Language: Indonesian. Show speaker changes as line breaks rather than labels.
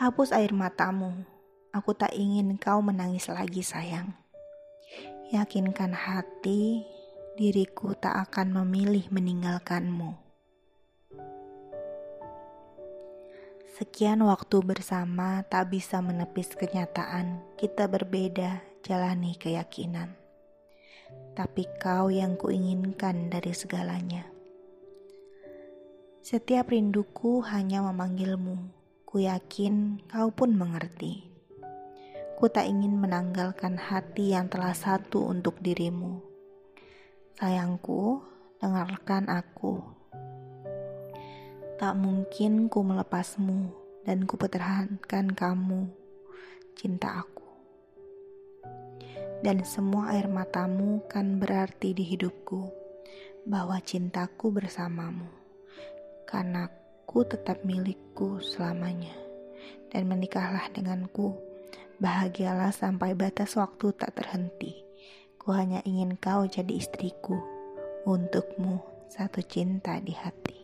Hapus air matamu. Aku tak ingin kau menangis lagi, sayang. Yakinkan hati, diriku tak akan memilih meninggalkanmu. Sekian waktu bersama tak bisa menepis kenyataan kita berbeda jalani keyakinan. Tapi kau yang kuinginkan dari segalanya. Setiap rinduku hanya memanggilmu Ku yakin kau pun mengerti. Ku tak ingin menanggalkan hati yang telah satu untuk dirimu. Sayangku, dengarkan aku. Tak mungkin ku melepasmu dan ku pertahankan kamu, cinta aku. Dan semua air matamu kan berarti di hidupku bahwa cintaku bersamamu. Karena Ku tetap milikku selamanya. Dan menikahlah denganku. Bahagialah sampai batas waktu tak terhenti. Ku hanya ingin kau jadi istriku. Untukmu satu cinta di hati.